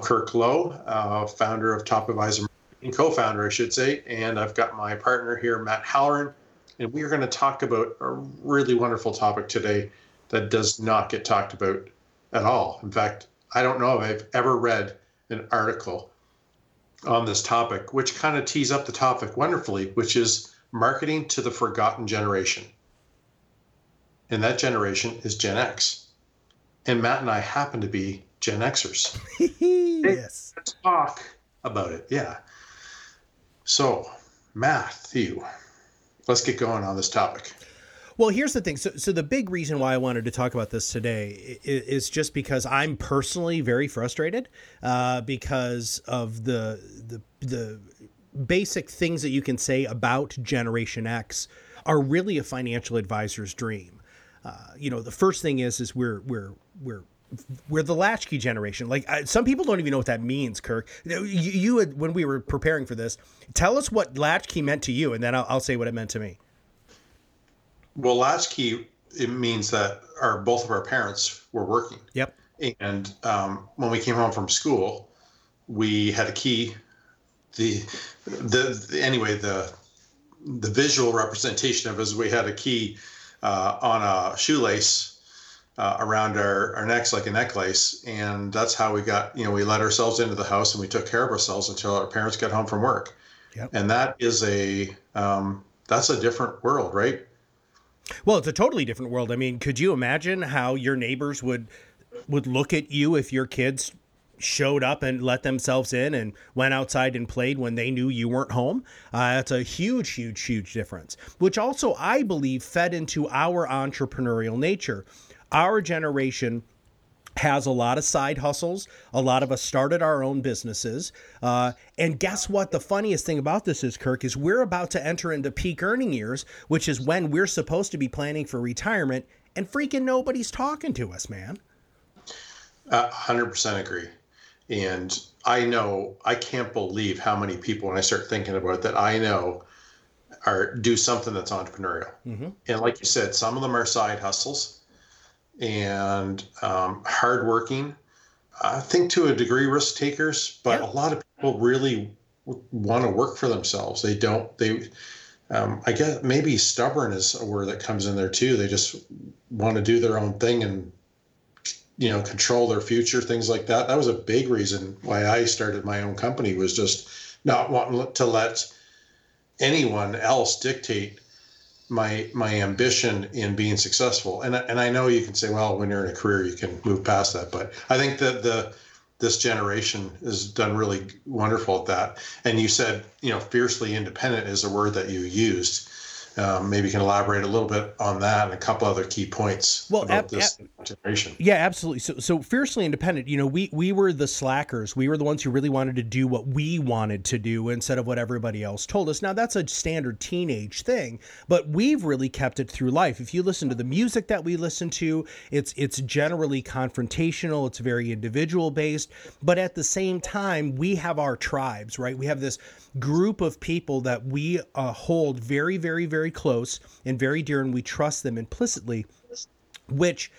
Kirk Lowe, uh, founder of Top Advisor Marketing, co founder, I should say, and I've got my partner here, Matt Halloran. And we are going to talk about a really wonderful topic today that does not get talked about at all. In fact, I don't know if I've ever read an article on this topic, which kind of tees up the topic wonderfully, which is marketing to the forgotten generation. And that generation is Gen X. And Matt and I happen to be Gen Xers. yes. Let's talk about it. Yeah. So, Matthew, let's get going on this topic. Well, here's the thing. So, so the big reason why I wanted to talk about this today is, is just because I'm personally very frustrated uh, because of the the the basic things that you can say about Generation X are really a financial advisor's dream. Uh, you know, the first thing is is we're we're we're we're the latchkey generation. Like I, some people don't even know what that means, Kirk. You, you had, when we were preparing for this, tell us what latchkey meant to you, and then I'll, I'll say what it meant to me. Well, latchkey it means that our both of our parents were working. Yep. And um, when we came home from school, we had a key. The, the, the anyway the the visual representation of it is we had a key uh, on a shoelace uh, around our, our necks like a necklace and that's how we got you know we let ourselves into the house and we took care of ourselves until our parents got home from work Yep. and that is a um, that's a different world right Well, it's a totally different world. I mean, could you imagine how your neighbors would would look at you if your kids showed up and let themselves in and went outside and played when they knew you weren't home? Uh, that's a huge, huge, huge difference. Which also, I believe, fed into our entrepreneurial nature. Our generation has a lot of side hustles. A lot of us started our own businesses. Uh, and guess what? The funniest thing about this is, Kirk, is we're about to enter into peak earning years, which is when we're supposed to be planning for retirement, and freaking nobody's talking to us, man. Uh, 100% agree. And I know, I can't believe how many people, when I start thinking about it, that I know are do something that's entrepreneurial. And like you said, some of them are side hustles and um, hardworking. I think to a degree risk takers, but Yeah. a lot of people really want to work for themselves. They don't, they, um, I guess maybe stubborn is a word that comes in there too. They just want to do their own thing and you know control their future things like that that was a big reason why i started my own company was just not wanting to let anyone else dictate my my ambition in being successful. And and i know you can say well when you're in a career you can move past that. But i think that the this generation has done really wonderful at that. And you said you know fiercely independent is a word that you used um, maybe you can elaborate a little bit on that and a couple other key points Well, about ab- this generation Yeah, absolutely. So, so fiercely independent. You know, we we were the slackers. We were the ones who really wanted to do what we wanted to do instead of what everybody else told us. Now, that's a standard teenage thing, but we've really kept it through life. If you listen to the music that we listen to, it's it's generally confrontational. It's very individual based, but at the same time, we have our tribes, right? We have this group of people that we uh, hold very, very, very close and very dear, and we trust them implicitly, which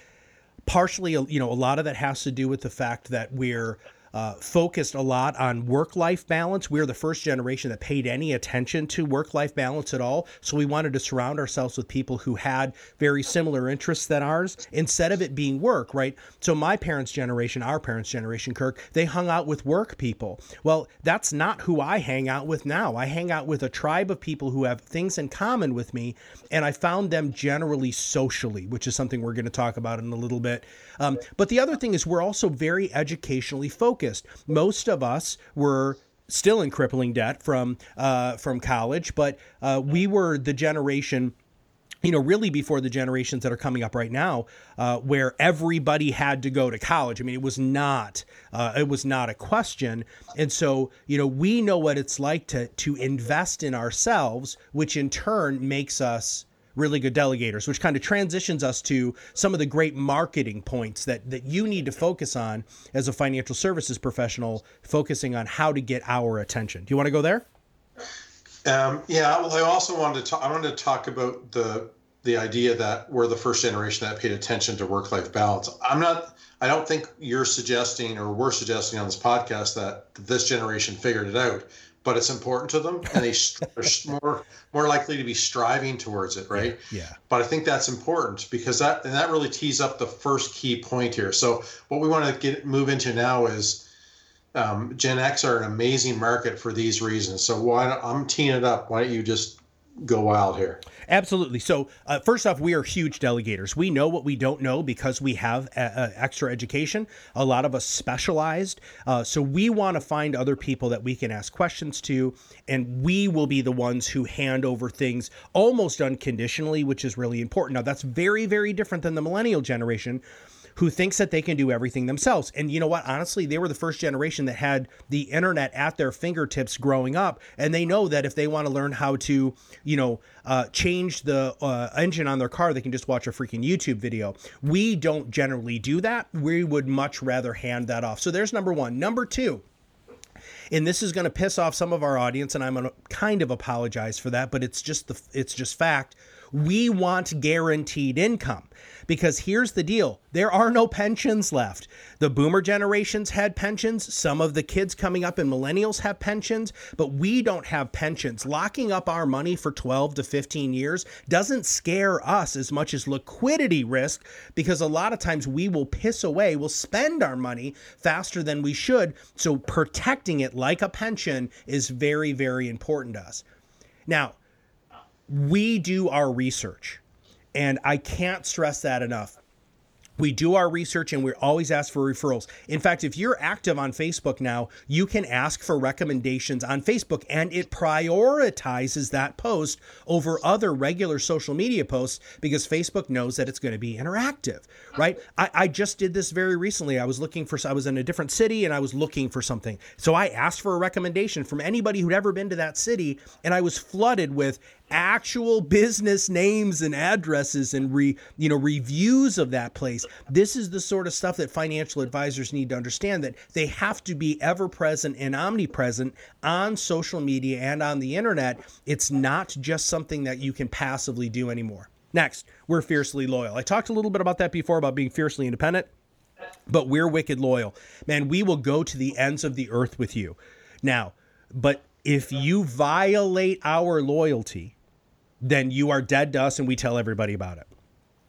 partially you know a lot of that has to do with the fact that we're uh, focused a lot on work life balance. We're the first generation that paid any attention to work life balance at all. So we wanted to surround ourselves with people who had very similar interests than ours instead of it being work, right? So my parents' generation, our parents' generation, Kirk, they hung out with work people. Well, that's not who I hang out with now. I hang out with a tribe of people who have things in common with me, and I found them generally socially, which is something we're going to talk about in a little bit. Um, but the other thing is, we're also very educationally focused. Most of us were still in crippling debt from uh, from college, but uh, we were the generation you know, really before the generations that are coming up right now, uh, where everybody had to go to college. I mean, it was not, uh, it was not a question. And so, you know, we know what it's like to to invest in ourselves, which in turn makes us really good delegators, which kind of transitions us to some of the great marketing points that that you need to focus on as a financial services professional, focusing on how to get our attention. Do you want to go there? Um, yeah, well, I also wanted to talk, I wanted to talk about the the idea that we're the first generation that paid attention to work life balance. I'm not. I don't think you're suggesting or we're suggesting on this podcast that this generation figured it out, but it's important to them, and they, are more more likely to be striving towards it, right? Yeah. yeah. But I think that's important because that and that really tees up the first key point here. So what we want to get move into now is um, Gen X are an amazing market for these reasons. So why I'm teeing it up. Why don't you just go wild here? Absolutely. So, uh, first off, we are huge delegators. We know what we don't know because we have a, a extra education. A lot of us specialized. Uh, so, we want to find other people that we can ask questions to, and we will be the ones who hand over things almost unconditionally, which is really important. Now, that's very, very different than the millennial generation who thinks that they can do everything themselves. And you know what? Honestly, they were the first generation that had the internet at their fingertips growing up, and they know that if they want to learn how to, you know, uh, change the uh, engine on their car, they can just watch a freaking YouTube video. We don't generally do that. We would much rather hand that off. So there's number one. Number two and this is going to piss off some of our audience and i'm going to kind of apologize for that but it's just the it's just fact we want guaranteed income because here's the deal there are no pensions left. The boomer generations had pensions. Some of the kids coming up in millennials have pensions, but we don't have pensions. Locking up our money for 12 to 15 years doesn't scare us as much as liquidity risk because a lot of times we will piss away, we'll spend our money faster than we should. So protecting it like a pension is very, very important to us. Now, we do our research. And I can't stress that enough. We do our research and we always ask for referrals. In fact, if you're active on Facebook now, you can ask for recommendations on Facebook and it prioritizes that post over other regular social media posts because Facebook knows that it's going to be interactive, right? I, I, just did this very recently. I was looking for, I was in a different city and I was looking for something. So I asked for a recommendation from anybody who'd ever been to that city and I was flooded with actual business names and addresses and re, you know reviews of that place. This is the sort of stuff that financial advisors need to understand that they have to be ever present and omnipresent on social media and on the internet. It's not just something that you can passively do anymore. Next we're fiercely loyal. I talked a little bit about that before about being fiercely independent but we're wicked loyal. Man we will go to the ends of the earth with you. Now but if you violate our loyalty then you are dead to us and we tell everybody about it.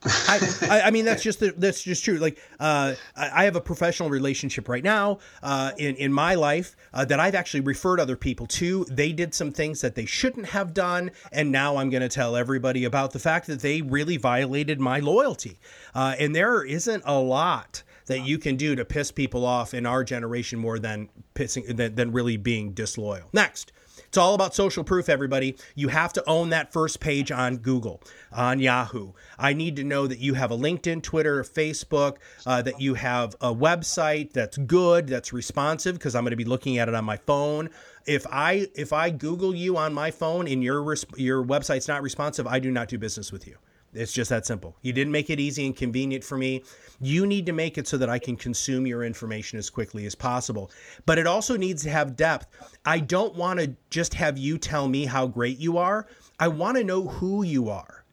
I, I, mean that's just the, that's just true. Like uh, I have a professional relationship right now uh, in in my life uh, that I've actually referred other people to. They did some things that they shouldn't have done, and now I'm going to tell everybody about the fact that they really violated my loyalty. Uh, and there isn't a lot that you can do to piss people off in our generation more than pissing than, than really being disloyal. Next. It's all about social proof, everybody. You have to own that first page on Google, on Yahoo. I need to know that you have a LinkedIn, Twitter, Facebook, uh, that you have a website that's good, that's responsive, because I'm going to be looking at it on my phone. If I if I Google you on my phone and your your website's not responsive, I do not do business with you. It's just that simple. You didn't make it easy and convenient for me. You need to make it so that I can consume your information as quickly as possible. But it also needs to have depth. I don't want to just have you tell me how great you are. I want to know who you are.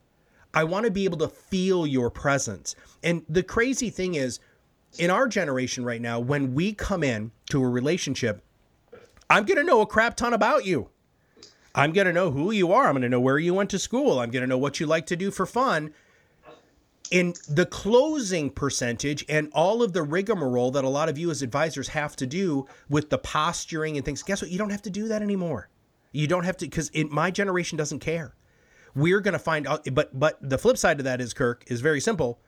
I want to be able to feel your presence. And the crazy thing is, in our generation right now, when we come in to a relationship, I'm going to know a crap ton about you. I'm going to know who you are. I'm going to know where you went to school. I'm going to know what you like to do for fun. In the closing percentage and all of the rigmarole that a lot of you as advisors have to do with the posturing and things, guess what? You don't have to do that anymore. You don't have to because my generation doesn't care. We're going to find out, but but the flip side of that is Kirk is very simple.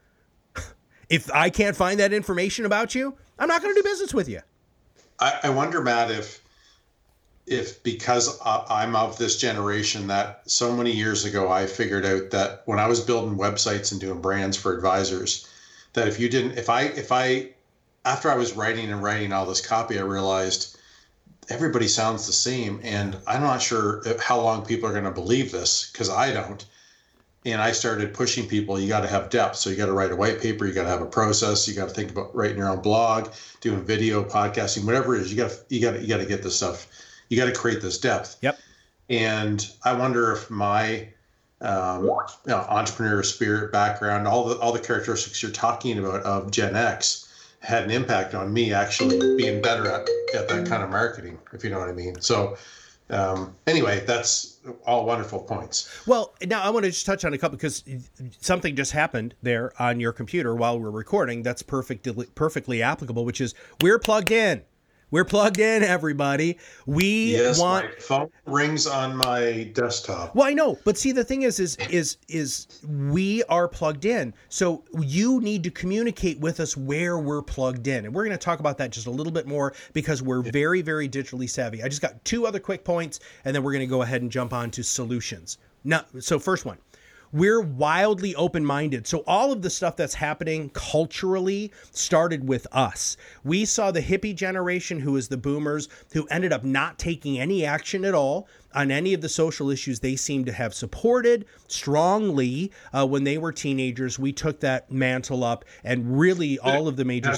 if I can't find that information about you, I'm not going to do business with you. I, I wonder, Matt, if if because I'm of this generation that so many years ago I figured out that when I was building websites and doing brands for advisors, that if you didn't, if I, if I, after I was writing and writing all this copy, I realized everybody sounds the same. And I'm not sure how long people are going to believe this because I don't. And I started pushing people, you got to have depth. So you got to write a white paper, you got to have a process, you got to think about writing your own blog, doing video, podcasting, whatever it is. You got to, you got to, you got to get this stuff you got to create this depth. Yep. And I wonder if my um, you know, entrepreneur spirit background, all the all the characteristics you're talking about of Gen X, had an impact on me actually being better at, at that kind of marketing, if you know what I mean. So um, anyway, that's all wonderful points. Well, now I want to just touch on a couple because something just happened there on your computer while we're recording. That's perfectly perfectly applicable, which is we're plugged in. We're plugged in, everybody. We yes, want my phone rings on my desktop. Well, I know, but see, the thing is, is, is, is we are plugged in. So you need to communicate with us where we're plugged in, and we're going to talk about that just a little bit more because we're very, very digitally savvy. I just got two other quick points, and then we're going to go ahead and jump on to solutions. Now, so first one, we're wildly open minded. So, all of the stuff that's happening culturally started with us. We saw the hippie generation, who is the boomers, who ended up not taking any action at all on any of the social issues they seem to have supported strongly uh, when they were teenagers. We took that mantle up, and really all of the major.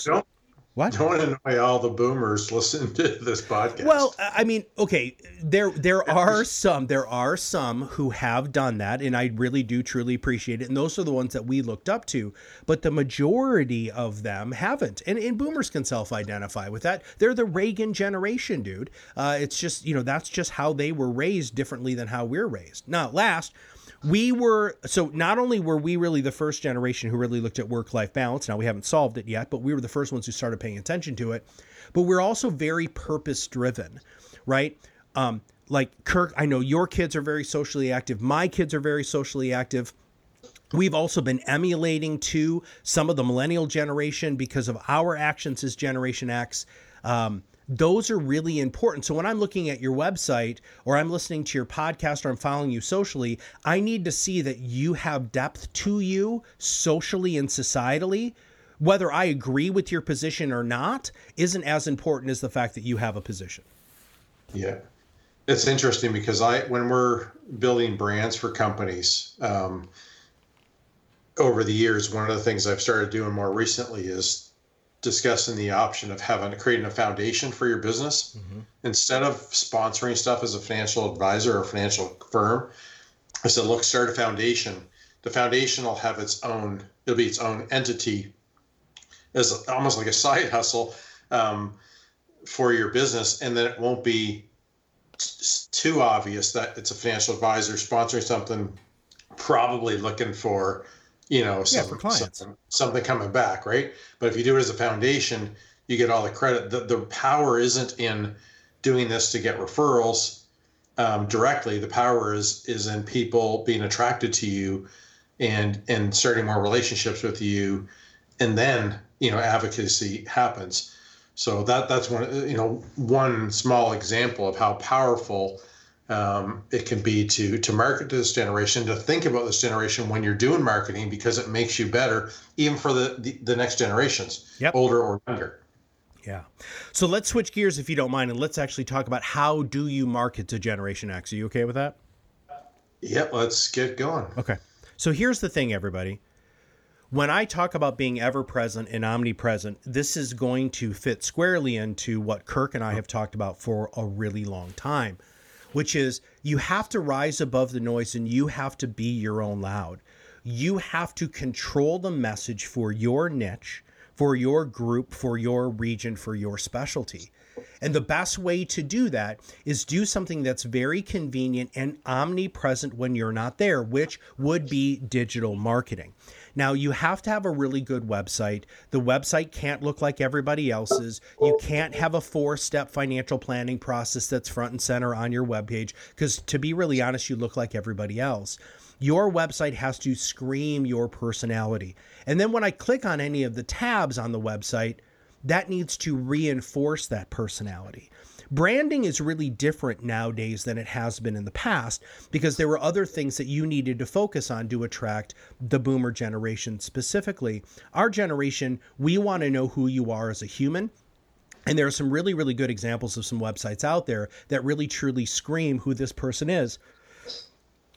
What? Don't annoy all the boomers listening to this podcast. Well, I mean, okay, there there are some there are some who have done that, and I really do truly appreciate it. And those are the ones that we looked up to. But the majority of them haven't, and, and boomers can self-identify with that. They're the Reagan generation, dude. Uh, it's just you know that's just how they were raised differently than how we're raised. Now, last we were so not only were we really the first generation who really looked at work life balance now we haven't solved it yet but we were the first ones who started paying attention to it but we're also very purpose driven right um, like kirk i know your kids are very socially active my kids are very socially active We've also been emulating to some of the millennial generation because of our actions as Generation X. Um, those are really important. So when I'm looking at your website or I'm listening to your podcast or I'm following you socially, I need to see that you have depth to you socially and societally. Whether I agree with your position or not isn't as important as the fact that you have a position. Yeah. It's interesting because I, when we're building brands for companies, um, over the years, one of the things I've started doing more recently is discussing the option of having creating a foundation for your business mm-hmm. instead of sponsoring stuff as a financial advisor or financial firm. I said, look, start a foundation. The foundation will have its own; it'll be its own entity, as almost like a side hustle um, for your business, and then it won't be too obvious that it's a financial advisor sponsoring something, probably looking for you know, some, yeah. Something, something coming back, right? But if you do it as a foundation, you get all the credit. The, the power isn't in doing this to get referrals um, directly. The power is is in people being attracted to you and and starting more relationships with you, and then you know advocacy happens. So that that's one you know one small example of how powerful um, it can be to to market to this generation to think about this generation when you're doing marketing because it makes you better even for the the, the next generations yep. older or younger. Yeah. So let's switch gears if you don't mind and let's actually talk about how do you market to generation x? Are you okay with that? Yep let's get going. Okay. So here's the thing everybody. When I talk about being ever present and omnipresent, this is going to fit squarely into what Kirk and I have talked about for a really long time which is you have to rise above the noise and you have to be your own loud. You have to control the message for your niche, for your group, for your region, for your specialty. And the best way to do that is do something that's very convenient and omnipresent when you're not there, which would be digital marketing. Now, you have to have a really good website. The website can't look like everybody else's. You can't have a four step financial planning process that's front and center on your webpage because, to be really honest, you look like everybody else. Your website has to scream your personality. And then when I click on any of the tabs on the website, that needs to reinforce that personality branding is really different nowadays than it has been in the past because there were other things that you needed to focus on to attract the boomer generation specifically. Our generation, we want to know who you are as a human. And there are some really, really good examples of some websites out there that really truly scream who this person is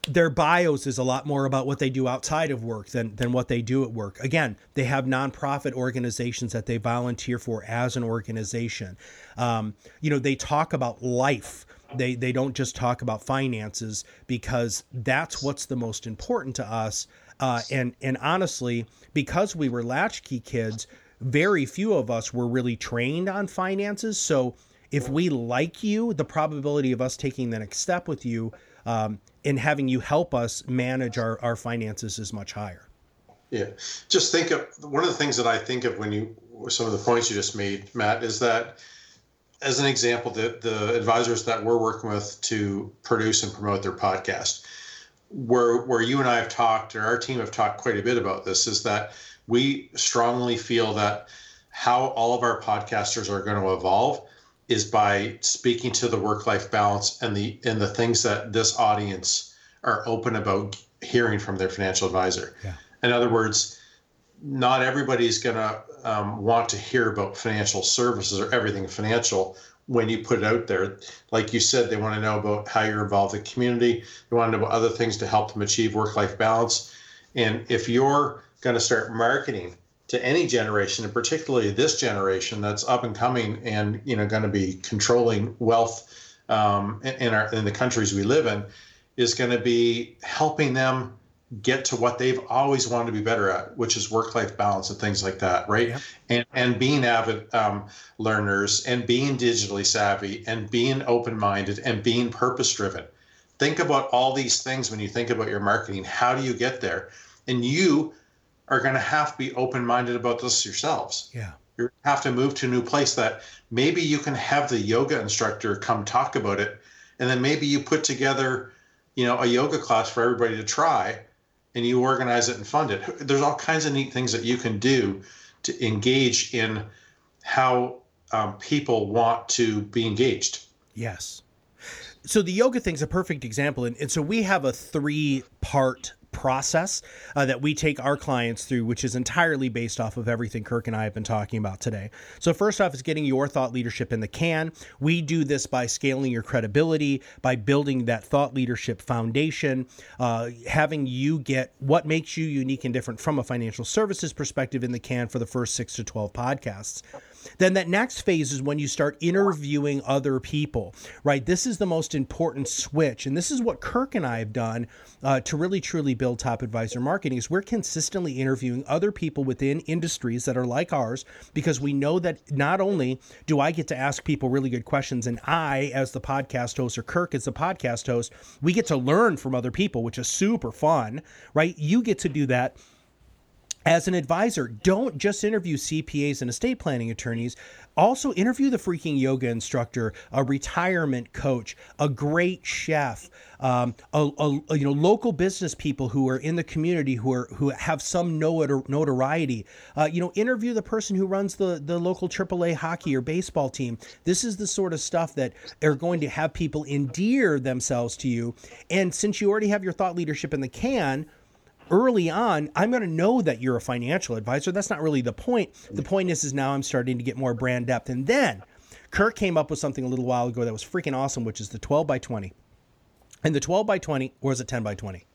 their bios is a lot more about what they do outside of work than than what they do at work. Again, they have nonprofit organizations that they volunteer for as an organization. Um, you know, they talk about life. They they don't just talk about finances because that's what's the most important to us. Uh, and and honestly, because we were latchkey kids, very few of us were really trained on finances. So if we like you, the probability of us taking the next step with you um, and having you help us manage our, our finances is much higher. Yeah. Just think of one of the things that I think of when you, some of the points you just made, Matt, is that as an example, the, the advisors that we're working with to produce and promote their podcast, where, where you and I have talked, or our team have talked quite a bit about this, is that we strongly feel that how all of our podcasters are going to evolve is by speaking to the work life balance and the and the things that this audience are open about hearing from their financial advisor. Yeah. In other words, not everybody's going to um, want to hear about financial services or everything financial when you put it out there. Like you said, they want to know about how you're involved in the community. They want to know about other things to help them achieve work life balance. And if you're going to start marketing to any generation, and particularly this generation that's up and coming and you know going to be controlling wealth um, in our in the countries we live in, is going to be helping them get to what they've always wanted to be better at, which is work-life balance and things like that, right? Yep. And and being avid um, learners and being digitally savvy and being open-minded and being purpose-driven. Think about all these things when you think about your marketing. How do you get there? And you are going to have to be open minded about this yourselves. Yeah. You have to move to a new place that maybe you can have the yoga instructor come talk about it. And then maybe you put together, you know, a yoga class for everybody to try and you organize it and fund it. There's all kinds of neat things that you can do to engage in how um, people want to be engaged. Yes. So the yoga thing's a perfect example. And, and so we have a three part process uh, that we take our clients through, which is entirely based off of everything Kirk and I have been talking about today. So, first off, is getting your thought leadership in the can. We do this by scaling your credibility, by building that thought leadership foundation, uh, having you get what makes you unique and different from a financial services perspective in the can for the first six to 12 podcasts. Then that next phase is when you start interviewing other people, right? This is the most important switch. And this is what Kirk and I have done uh, to really truly build top advisor marketing is we're consistently interviewing other people within industries that are like ours because we know that not only do I get to ask people really good questions and I as the podcast host or Kirk as the podcast host, we get to learn from other people, which is super fun, right? You get to do that as an advisor, don't just interview CPAs and estate planning attorneys. Also, interview the freaking yoga instructor, a retirement coach, a great chef, um, a, a, you know, local business people who are in the community who are who have some notoriety. Uh, you know, interview the person who runs the the local AAA hockey or baseball team. This is the sort of stuff that are going to have people endear themselves to you. And since you already have your thought leadership in the can early on, I'm going to know that you're a financial advisor. That's not really the point. The point is, is now I'm starting to get more brand depth. And then Kirk came up with something a little while ago that was freaking awesome, which is the 12 by 20. And the 12 by 20, or is it 10 by 20?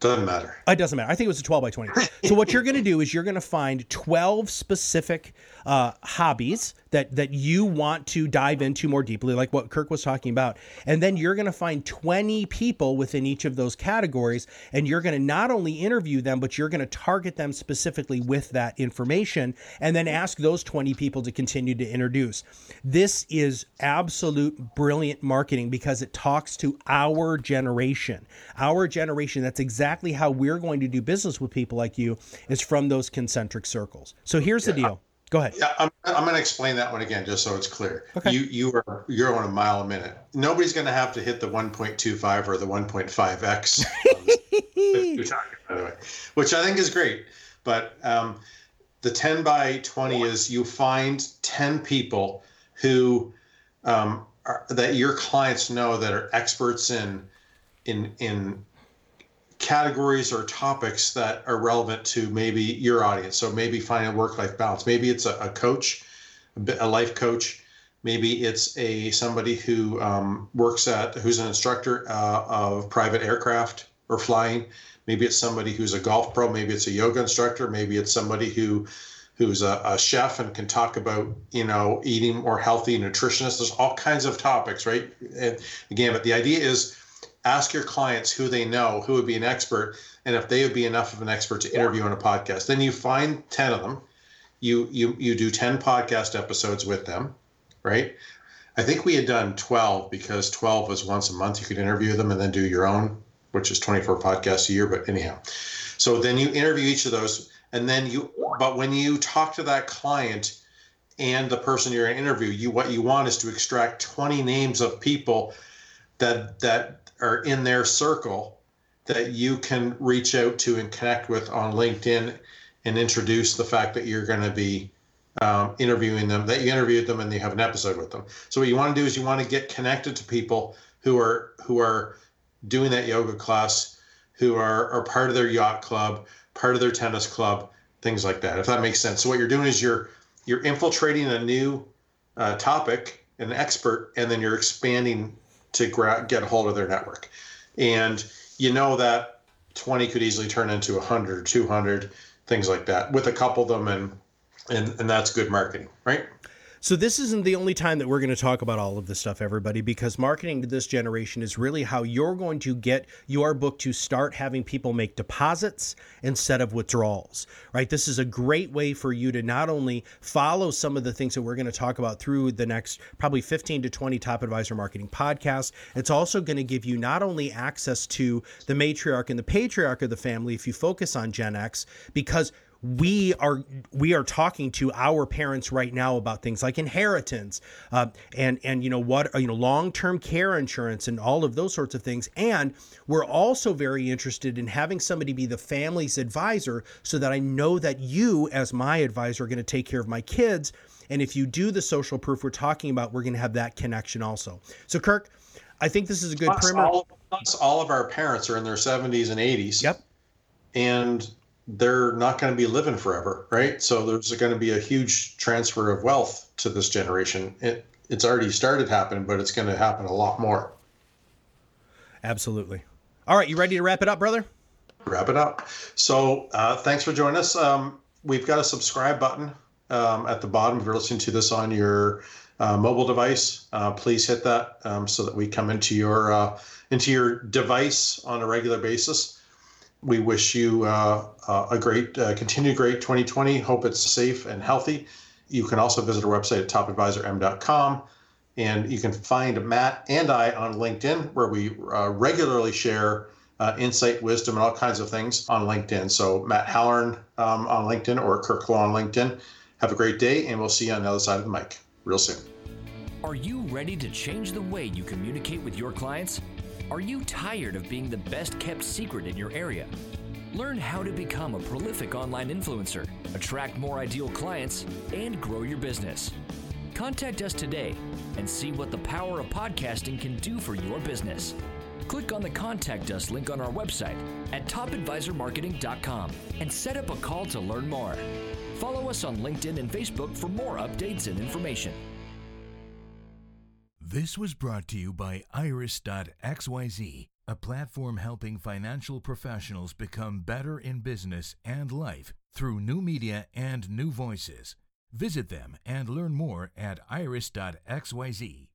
Doesn't matter. It doesn't matter. I think it was a 12 by 20. so what you're going to do is you're going to find 12 specific uh, hobbies that that you want to dive into more deeply, like what Kirk was talking about, and then you're going to find 20 people within each of those categories, and you're going to not only interview them, but you're going to target them specifically with that information, and then ask those 20 people to continue to introduce. This is absolute brilliant marketing because it talks to our generation. Our generation. That's exactly how we're going to do business with people like you. Is from those concentric circles. So here's the deal. Go ahead. Yeah, I'm, I'm going to explain that one again, just so it's clear. Okay. You you are you're on a mile a minute. Nobody's going to have to hit the 1.25 or the 1.5x. by the way, which I think is great. But um, the 10 by 20 is you find 10 people who um, are, that your clients know that are experts in in in categories or topics that are relevant to maybe your audience. So maybe finding a work life balance. Maybe it's a, a coach, a, life coach. Maybe it's a somebody who um, works at who's an instructor uh, of private aircraft or flying. Maybe it's somebody who's a golf pro. Maybe it's a yoga instructor. Maybe it's somebody who who's a, a, chef and can talk about you know eating more healthy nutritionist there's all kinds of topics right and again but the idea is ask your clients who they know who would be an expert and if they would be enough of an expert to interview on a podcast. Then you find 10 of them. You you you do 10 podcast episodes with them right? I think we had done 12 because 12 was once a month you could interview them and then do your own which is 24 podcasts a year but anyhow. So then you interview each of those and then you but when you talk to that client and the person you're in interview you what you want is to extract 20 names of people that that are in their circle that you can reach out to and connect with on linkedin and introduce the fact that you're going to be um, interviewing them that you interviewed them and you have an episode with them so what you want to do is you want to get connected to people who are who are doing that yoga class who are, are part of their yacht club part of their tennis club, things like that. If that makes sense. So what you're doing is you're you're infiltrating a new uh, topic, an expert, and then you're expanding to gra- get a hold of their network. And you know that 20 could easily turn into 100 or 200, things like that, with a couple of them, and and and that's good marketing, right? So this isn't the only time that we're going to talk about all of this stuff, everybody, because marketing to this generation is really how you're going to get your book to start having people make deposits instead of withdrawals, right? This is a great way for you to not only follow some of the things that we're going to talk about through the next probably 15 to 20 top advisor marketing podcasts. It's also going to give you not only access to the matriarch and the patriarch of the family if you focus on Gen X, because we are we are talking to our parents right now about things like inheritance uh, and and you know what you know long term care insurance and all of those sorts of things and we're also very interested in having somebody be the family's advisor so that I know that you as my advisor are going to take care of my kids and if you do the social proof we're talking about we're going to have that connection also so Kirk I think this is a good plus primer. All, plus all of our parents are in their 70s and 80s. Yep. And they're not going to be living forever, right? So there's going to be a huge transfer of wealth to this generation. It, it's already started happening, but it's going to happen a lot more. Absolutely. All right, you ready to wrap it up, brother? Wrap it up. So uh, thanks for joining us. Um, we've got a subscribe button um, at the bottom. If you're listening to this on your uh, mobile device, uh, please hit that um, so that we come into your uh, into your device on a regular basis we wish you uh, uh, a great, uh, continued great 2020. Hope it's safe and healthy. You can also visit our website at topadvisorm.com. And you can find Matt and I on LinkedIn, where we uh, regularly share uh, insight, wisdom, and all kinds of things on LinkedIn. So, Matt Halloran um, on LinkedIn or Kirk Lowe on LinkedIn. Have a great day, and we'll see you on the other side of the mic real soon. Are you ready to change the way you communicate with your clients? Are you tired of being the best kept secret in your area? Learn how to become a prolific online influencer, attract more ideal clients, and grow your business. Contact us today and see what the power of podcasting can do for your business. Click on the Contact Us link on our website at topadvisormarketing.com and set up a call to learn more. Follow us on LinkedIn and Facebook for more updates and information. This was brought to you by Iris.xyz, a platform helping financial professionals become better in business and life through new media and new voices. Visit them and learn more at iris.xyz.